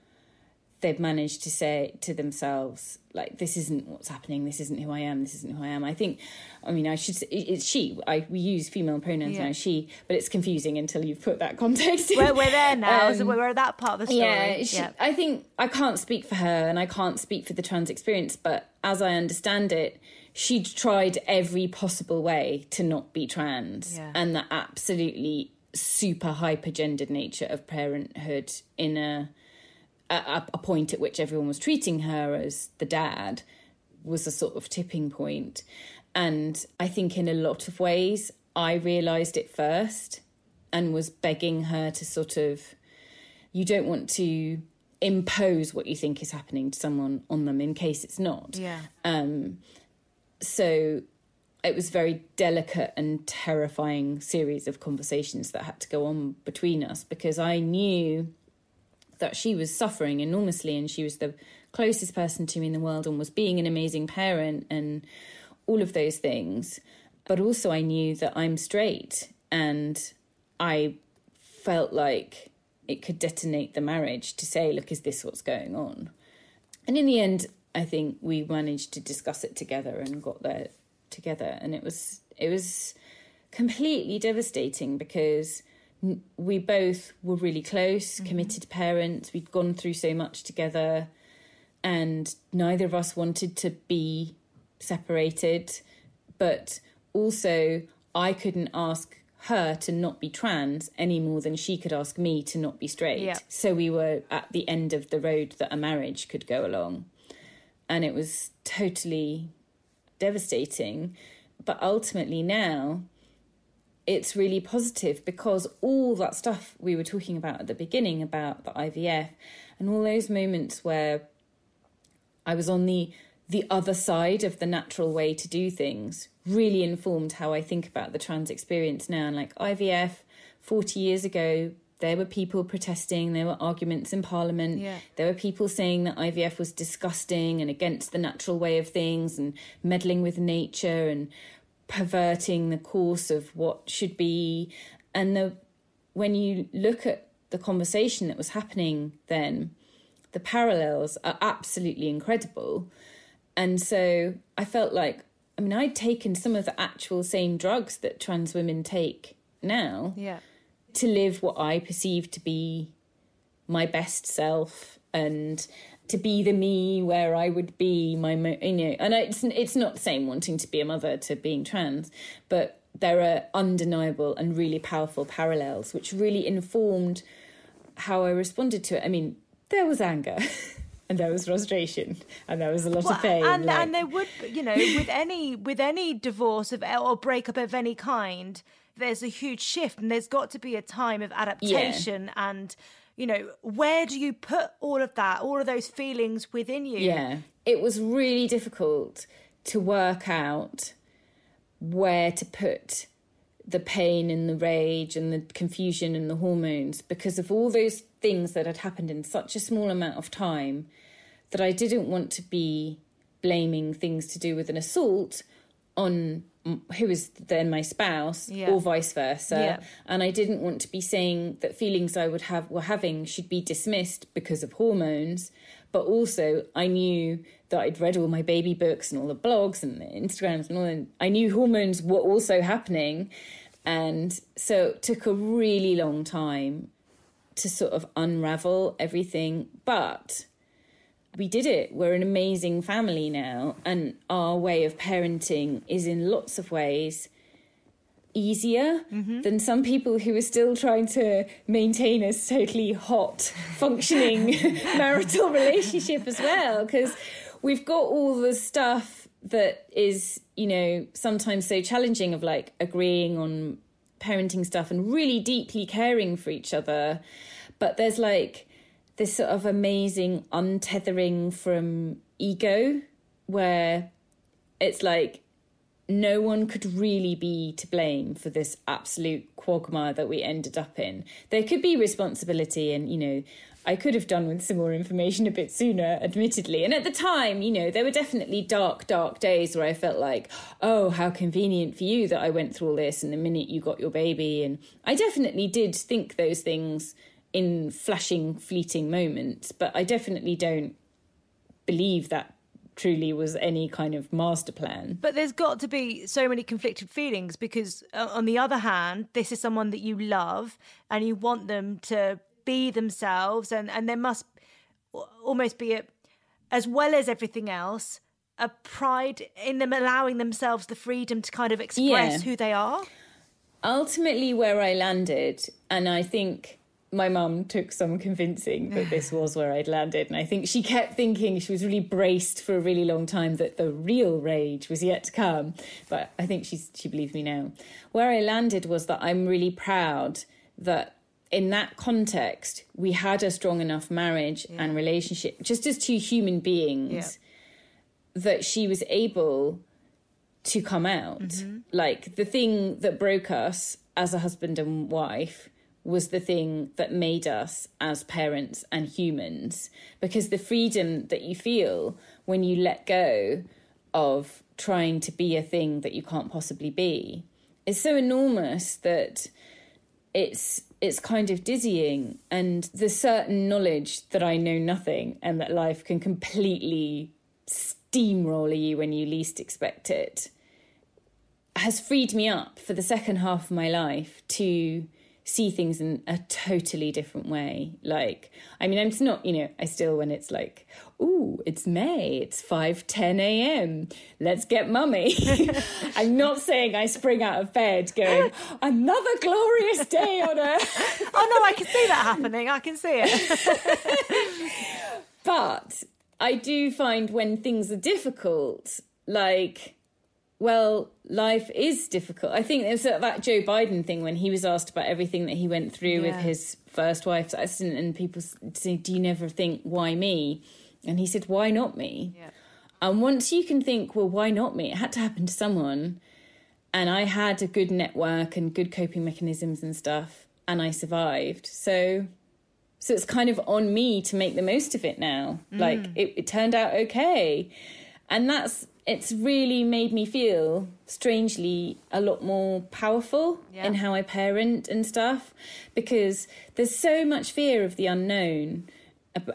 they've managed to say to themselves like this isn't what's happening this isn't who i am this isn't who i am i think i mean i should say it's she i we use female pronouns Yeah. now she but it's confusing until you've put that context in. We're, we're there now, so Um, we're at that part of the story. yeah, she, I think I can't speak for her and I can't speak for the trans experience, but as I understand it, she'd tried every possible way to not be trans Yeah. and the absolutely super hyper gendered nature of parenthood in a, a a point at which everyone was treating her as the dad was a sort of tipping point. And I think in a lot of ways, I realised it first and was begging her to sort of you don't want to impose what you think is happening to someone on them in case it's not. yeah. Um, So it was very delicate and terrifying series of conversations that had to go on between us because I knew that she was suffering enormously and she was the closest person to me in the world and was being an amazing parent and all of those things. But also, I knew that I'm straight and I felt like it could detonate the marriage to say, look, is this what's going on? And in the end, I think we managed to discuss it together and got there together. And it was, it was completely devastating because we both were really close, mm-hmm. committed parents. We'd gone through so much together, and neither of us wanted to be separated. But also, I couldn't ask her to not be trans any more than she could ask me to not be straight. Yeah. So we were at the end of the road that a marriage could go along. And it was totally devastating. But ultimately, now it's really positive because all that stuff we were talking about at the beginning about the IVF and all those moments where I was on the the other side of the natural way to do things really informed how I think about the trans experience now. And like IVF, 40 years ago, there were people protesting, there were arguments in parliament, Yeah. there were people saying that IVF was disgusting and against the natural way of things and meddling with nature and perverting the course of what should be. And the when you look at the conversation that was happening then, the parallels are absolutely incredible. And so I felt like, I mean, I'd taken some of the actual same drugs that trans women take now Yeah. to live what I perceive to be my best self and to be the me where I would be my mo- you know and it's it's not the same wanting to be a mother to being trans but there are undeniable and really powerful parallels which really informed how I responded to it I mean there was anger and there was frustration and there was a lot Well, of pain and like- and there would, you know, with any with any divorce of or breakup of any kind, there's a huge shift, and there's got to be a time of adaptation and. You know, where do you put all of that, all of those feelings within you? Yeah. It was really difficult to work out where to put the pain and the rage and the confusion and the hormones because of all those things that had happened in such a small amount of time that I didn't want to be blaming things to do with an assault on who is then my spouse Yeah. or vice versa Yeah. and I didn't want to be saying that feelings I would have were having should be dismissed because of hormones but also I knew that I'd read all my baby books and all the blogs and the Instagrams and all and I knew hormones were also happening and so it took a really long time to sort of unravel everything but we did it. We're an amazing family now, and our way of parenting is in lots of ways easier mm-hmm. than some people who are still trying to maintain a totally hot, functioning marital relationship as well. Because we've got all the stuff that is, you know, sometimes so challenging of like agreeing on parenting stuff and really deeply caring for each other. But there's like this sort of amazing untethering from ego where it's like no one could really be to blame for this absolute quagmire that we ended up in. There could be responsibility, and you know, I could have done with some more information a bit sooner, admittedly. And at the time, you know, there were definitely dark, dark days where I felt like, oh, how convenient for you that I went through all this and the minute you got your baby. And I definitely did think those things in flashing, fleeting moments, but I definitely don't believe that truly was any kind of master plan. But there's got to be so many conflicted feelings because, uh, on the other hand, this is someone that you love and you want them to be themselves, and, and there must almost be a, as well as everything else, a pride in them allowing themselves the freedom to kind of express yeah. who they are. Ultimately, where I landed, and I think my mum took some convincing that this was where I'd landed. And I think she kept thinking she was really braced for a really long time that the real rage was yet to come. But I think she's, she believes me now. Where I landed was that I'm really proud that in that context, we had a strong enough marriage yeah. and relationship, just as two human beings, yeah. that she was able to come out. Mm-hmm. Like the thing that broke us as a husband and wife was the thing that made us as parents and humans. Because the freedom that you feel when you let go of trying to be a thing that you can't possibly be is so enormous that it's it's kind of dizzying. And the certain knowledge that I know nothing and that life can completely steamroller you when you least expect it has freed me up for the second half of my life to see things in a totally different way. Like, I mean, I'm just not, you know, I still, when it's like, ooh, it's May, it's 5 10 a.m., let's get mummy. I'm not saying I spring out of bed going, another glorious day on earth. oh, no, I can see that happening. I can see it. but I do find when things are difficult, like, well, life is difficult. I think there's that Joe Biden thing when he was asked about everything that he went through yeah. with his first wife's accident, and people say, "Do you never think why me?" And he said, "Why not me?" Yeah. And once you can think, "Well, why not me?" It had to happen to someone, and I had a good network and good coping mechanisms and stuff, and I survived. So, so it's kind of on me to make the most of it now. Mm. Like it, it turned out okay, and that's it's really made me feel strangely a lot more powerful yeah. in how I parent and stuff because there's so much fear of the unknown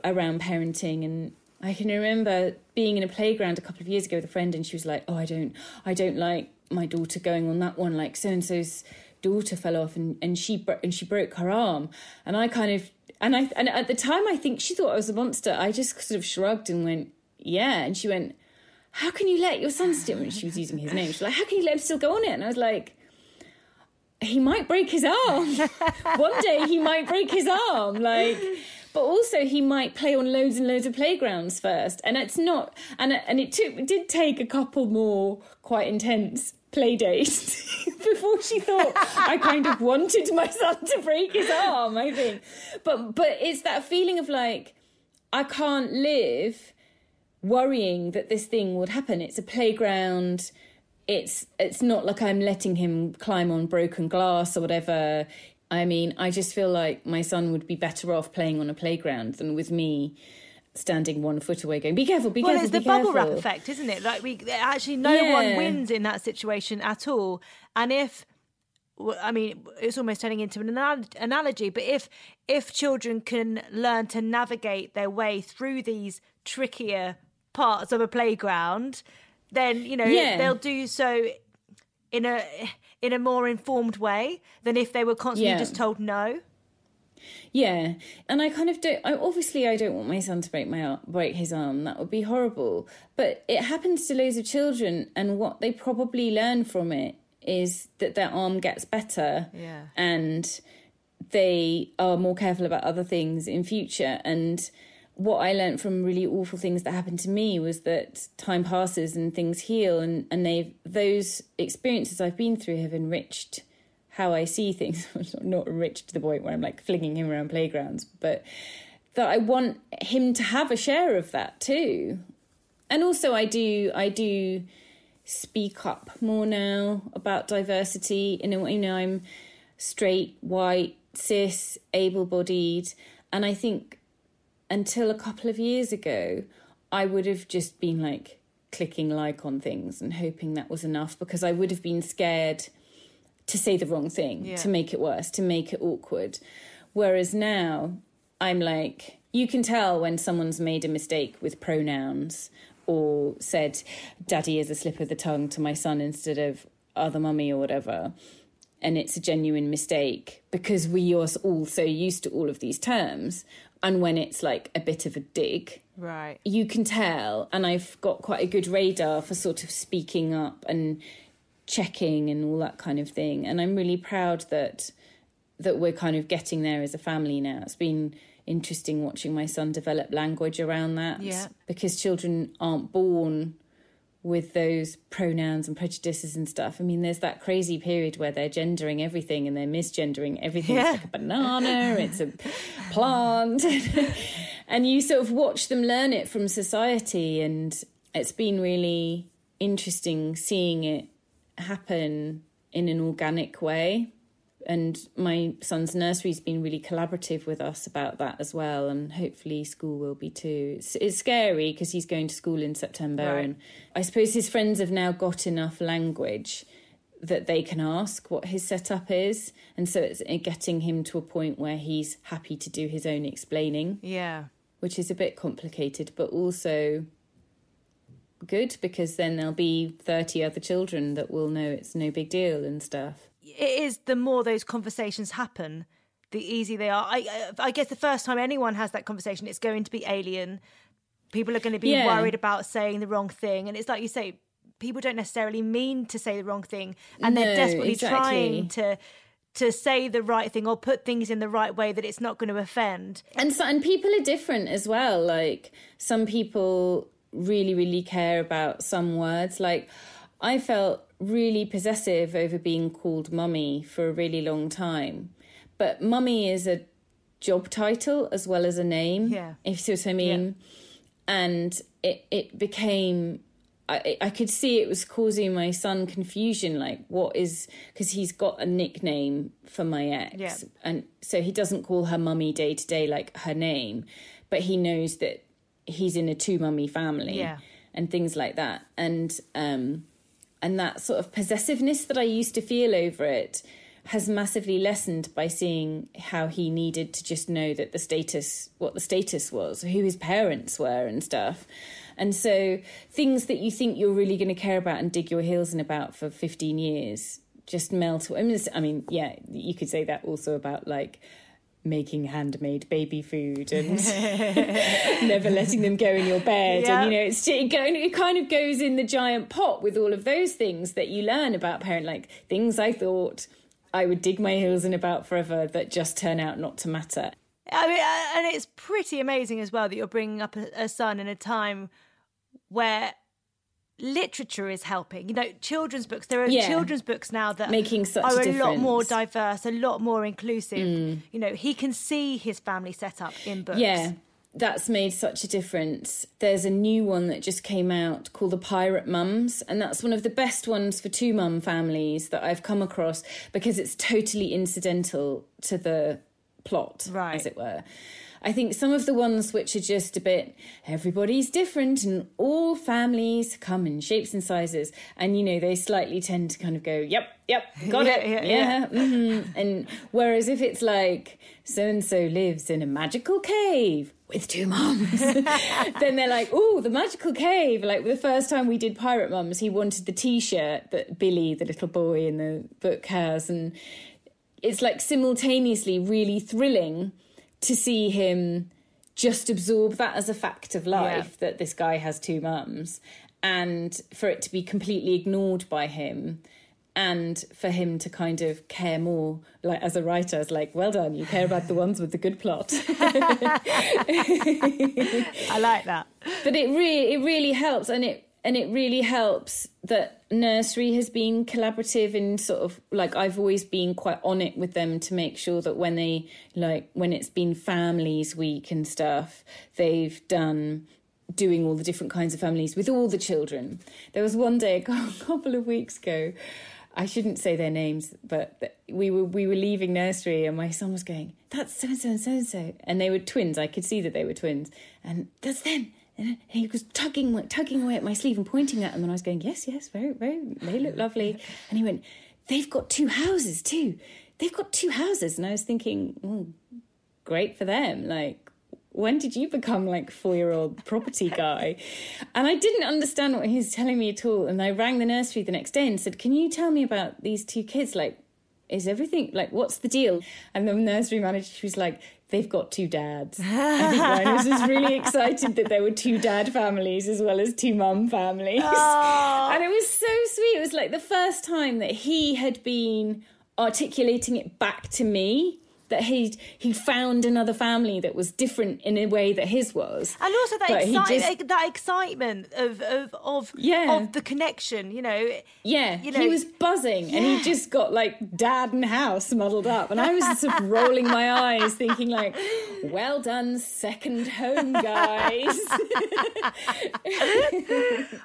around parenting and I can remember being in a playground a couple of years ago with a friend and she was like, "Oh, I don't I don't like my daughter going on that one like so and so's daughter fell off and, and she and she broke her arm." And I kind of and I and at the time I think she thought I was a monster. I just sort of shrugged and went, "Yeah." And she went, how can you let your son still, she was using his name, she's like, how can you let him still go on it? And I was like, he might break his arm. One day he might break his arm. Like, but also he might play on loads and loads of playgrounds first. And it's not, and, and it, took, it did take a couple more quite intense play dates before she thought I kind of wanted my son to break his arm, I think. But, but it's that feeling of like, I can't live worrying that this thing would happen. It's a playground. It's it's not like I'm letting him climb on broken glass or whatever. I mean, I just feel like my son would be better off playing on a playground than with me standing one foot away going be careful be well, careful well it's the bubble wrap effect isn't it like we actually no yeah. one wins in that situation at all and if I mean, it's almost turning into an analogy, but if if children can learn to navigate their way through these trickier parts of a playground, then you know yeah. they'll do so in a in a more informed way than if they were constantly yeah. just told no. Yeah, and I kind of don't. I, obviously, I don't want my son to break my break his arm. That would be horrible. But it happens to loads of children, and what they probably learn from it is that their arm gets better Yeah. and they are more careful about other things in future and what I learned from really awful things that happened to me was that time passes and things heal and, and they those experiences I've been through have enriched how I see things. Not enriched to the point where I'm like flinging him around playgrounds, but that I want him to have a share of that too. And also I do I do speak up more now about diversity. You know, you know, I'm straight, white, cis, able bodied. And I think until a couple of years ago, I would have just been like clicking like on things and hoping that was enough because I would have been scared to say the wrong thing, Yeah. to make it worse, to make it awkward. Whereas now, I'm like, you can tell when someone's made a mistake with pronouns or said, Daddy is a slip of the tongue to my son instead of other mummy or whatever. And it's a genuine mistake because we are all so used to all of these terms. And when it's like a bit of a dig, Right. you can tell and i've got quite a good radar for sort of speaking up and checking and all that kind of thing and i'm really proud that that we're kind of getting there as a family now it's been interesting watching my son develop language around that Yeah. because children aren't born with those pronouns and prejudices and stuff. I mean, there's that crazy period where they're gendering everything and they're misgendering everything. Yeah. It's like a banana, it's a plant. and you sort of watch them learn it from society. And it's been really interesting seeing it happen in an organic way. And my son's nursery's been really collaborative with us about that as well, and hopefully school will be too. It's, it's scary because he's going to school in September, Right. and I suppose his friends have now got enough language that they can ask what his setup is, and so it's getting him to a point where he's happy to do his own explaining Yeah. which is a bit complicated, but also good because then there'll be 30 other children that will know it's no big deal and stuff. It is the more those conversations happen, the easier they are. I, I guess the first time anyone has that conversation, it's going to be alien. People are going to be Yeah. worried about saying the wrong thing, and it's like you say, people don't necessarily mean to say the wrong thing, and they're desperately exactly. trying to to say the right thing or put things in the right way that it's not going to offend. And so, and people are different as well. Like some people really, really care about some words. Like I felt really possessive over being called mummy for a really long time. But mummy is a job title as well as a name. Yeah. If you see what I mean. And it, it became I, I could see it was causing my son confusion like what is because he's got a nickname for my ex Yeah. and so he doesn't call her mummy day to day like her name but he knows that he's in a two mummy family Yeah. and things like that and um and that sort of possessiveness that I used to feel over it has massively lessened by seeing how he needed to just know that the status what the status was who his parents were and stuff. And so things that you think you're really going to care about and dig your heels in about for 15 years just melt. I mean, I mean yeah you could say that also about like making handmade baby food and never letting them go in your bed Yeah. and you know it's it, go, it kind of goes in the giant pot with all of those things that you learn about parent like things i thought i would dig my heels in about forever that just turn out not to matter I mean, uh, and it's pretty amazing as well that you're bringing up a, a son in a time where literature is helping. You know, children's books. There are Yeah. children's books now that Making such are a lot more. Mm. diverse, a lot more inclusive. You know, he can see his family set up in books. Yeah, that's made such a difference. There's a new one that just came out called The Pirate Mums, and that's one of the best ones for two mum families that I've come across because it's totally incidental to the plot, Right. as it were. I think some of the ones which are just a bit everybody's different and all families come in shapes and sizes, and you know, they slightly tend to kind of go, yep, yep, got Yeah, it, yeah, yeah, mhm. and whereas if it's like so and so lives in a magical cave with two mums, then they're like, oh, the magical cave. Like the first time we did Pirate Mums, he wanted the T-shirt that Billy, the little boy in the book, has, and it's like simultaneously really thrilling to see him just absorb that as a fact of life that this guy has two mums and for it to be completely ignored by him and for him to kind of care more like as a writer it's like well done you care about the ones with the good plot I like that. but it really it really helps and it and it really helps that nursery has been collaborative in sort of like I've always been quite on it with them to make sure that when they like when it's been families week and stuff they've done doing all the different kinds of families with all the children there was one day a couple of weeks ago I shouldn't say their names, but we were we were leaving nursery, and my son was going, "That's so and so and so and so," and they were twins. I could see that they were twins, and that's them. And he was tugging tugging away at my sleeve and pointing at them, and I was going, "Yes, yes, very, very. They look lovely." And he went, "They've got two houses too. They've got two houses." And I was thinking, oh, "Great for them! Like, when did you become like four year old property guy? And I didn't understand what he was telling me at all. And I rang the nursery the next day and said, Can you tell me about these two kids? Like, is everything like what's the deal? And the nursery manager, she was like, They've got two dads. I Linus was really excited that there were two dad families as well as two mum families. Oh. And it was so sweet. It was like the first time that he had been articulating it back to me that he he found another family that was different in a way that his was, and also that excitement, just- eh, that excitement of of of Yeah. of the connection. You know, Yeah, You know- he was buzzing, and he just got like dad and house muddled up, and I was sort of rolling my eyes, thinking like, "Well done, second home, guys."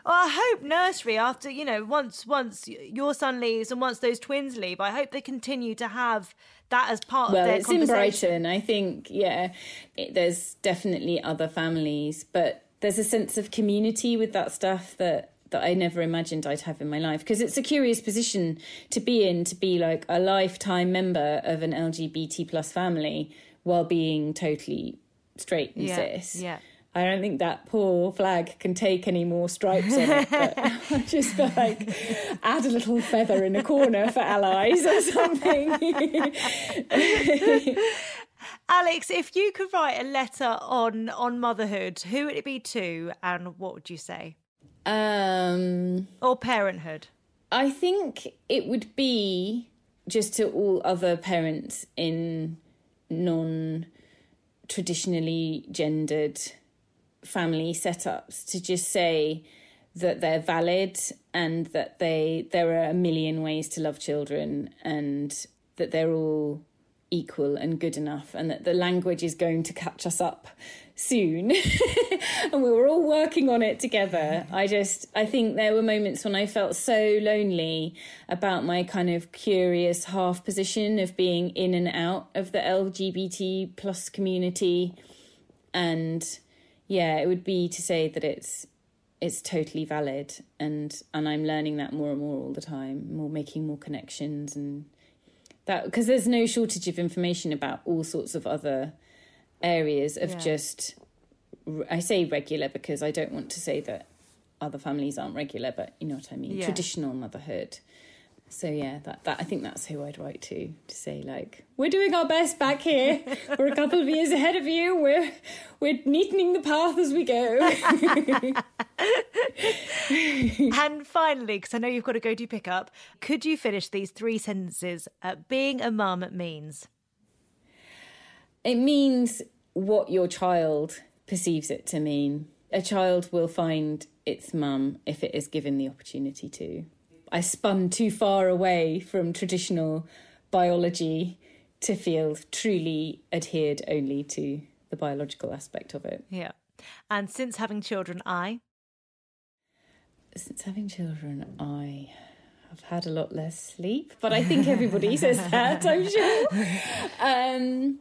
Well, I hope nursery after you know once once your son leaves and once those twins leave, I hope they continue to have that as part of well, their it's in. Brighton. I think, yeah, it, there's definitely other families, but there's a sense of community with that stuff that that I never imagined I'd have in my life because it's a curious position to be in to be like a lifetime member of an LGBT plus family while being totally straight and Yeah, cis. yeah. I don't think that poor flag can take any more stripes on it. But I just like add a little feather in a corner for allies or something. Alex, if you could write a letter on on motherhood, who would it be to, and what would you say? um, Or parenthood? I think it would be just to all other parents in non traditionally gendered family setups to just say that they're valid and that they there are a million ways to love children and that they're all equal and good enough and that the language is going to catch us up soon. And we were all working on it together. I just i think there were moments when i felt so lonely about my kind of curious half position of being in and out of the lgbt plus community and yeah it would be to say that it's it's totally valid and and i'm learning that more and more all the time more making more connections and that because there's no shortage of information about all sorts of other areas of Yeah. just i say regular because i don't want to say that other families aren't regular but you know what i mean Yeah. traditional motherhood so yeah that, that i think that's who i'd write to to say like we're doing our best back here we're a couple of years ahead of you we're we're neatening the path as we go and finally, because I know you've got to go do pickup, could you finish these three sentences? Uh, being a mum means. It means what your child perceives it to mean. A child will find its mum if it is given the opportunity to. I spun too far away from traditional biology to feel truly adhered only to the biological aspect of it. Yeah. And since having children, I. Since having children, I have had a lot less sleep, but I think everybody says that, I'm sure. Um,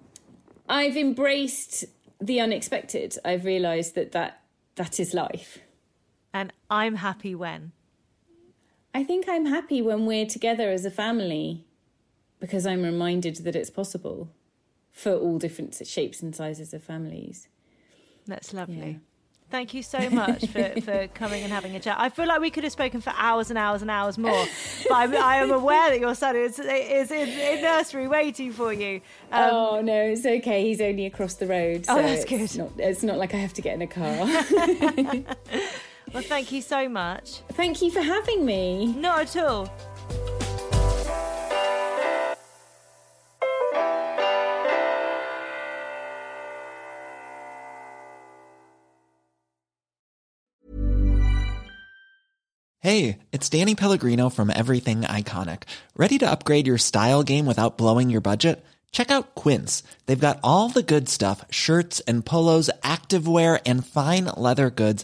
I've embraced the unexpected. I've realised that, that that is life. And I'm happy when. I think I'm happy when we're together as a family because I'm reminded that it's possible for all different shapes and sizes of families. That's lovely. Yeah. Thank you so much for, for coming and having a chat. I feel like we could have spoken for hours and hours and hours more, but I'm, I am aware that your son is, is in, in nursery waiting for you. Um, oh no, it's okay. He's only across the road. Oh, so that's it's good. Not, it's not like I have to get in a car. Well, thank you so much. Thank you for having me. Not at all. Hey, it's Danny Pellegrino from Everything Iconic. Ready to upgrade your style game without blowing your budget? Check out Quince. They've got all the good stuff shirts and polos, activewear, and fine leather goods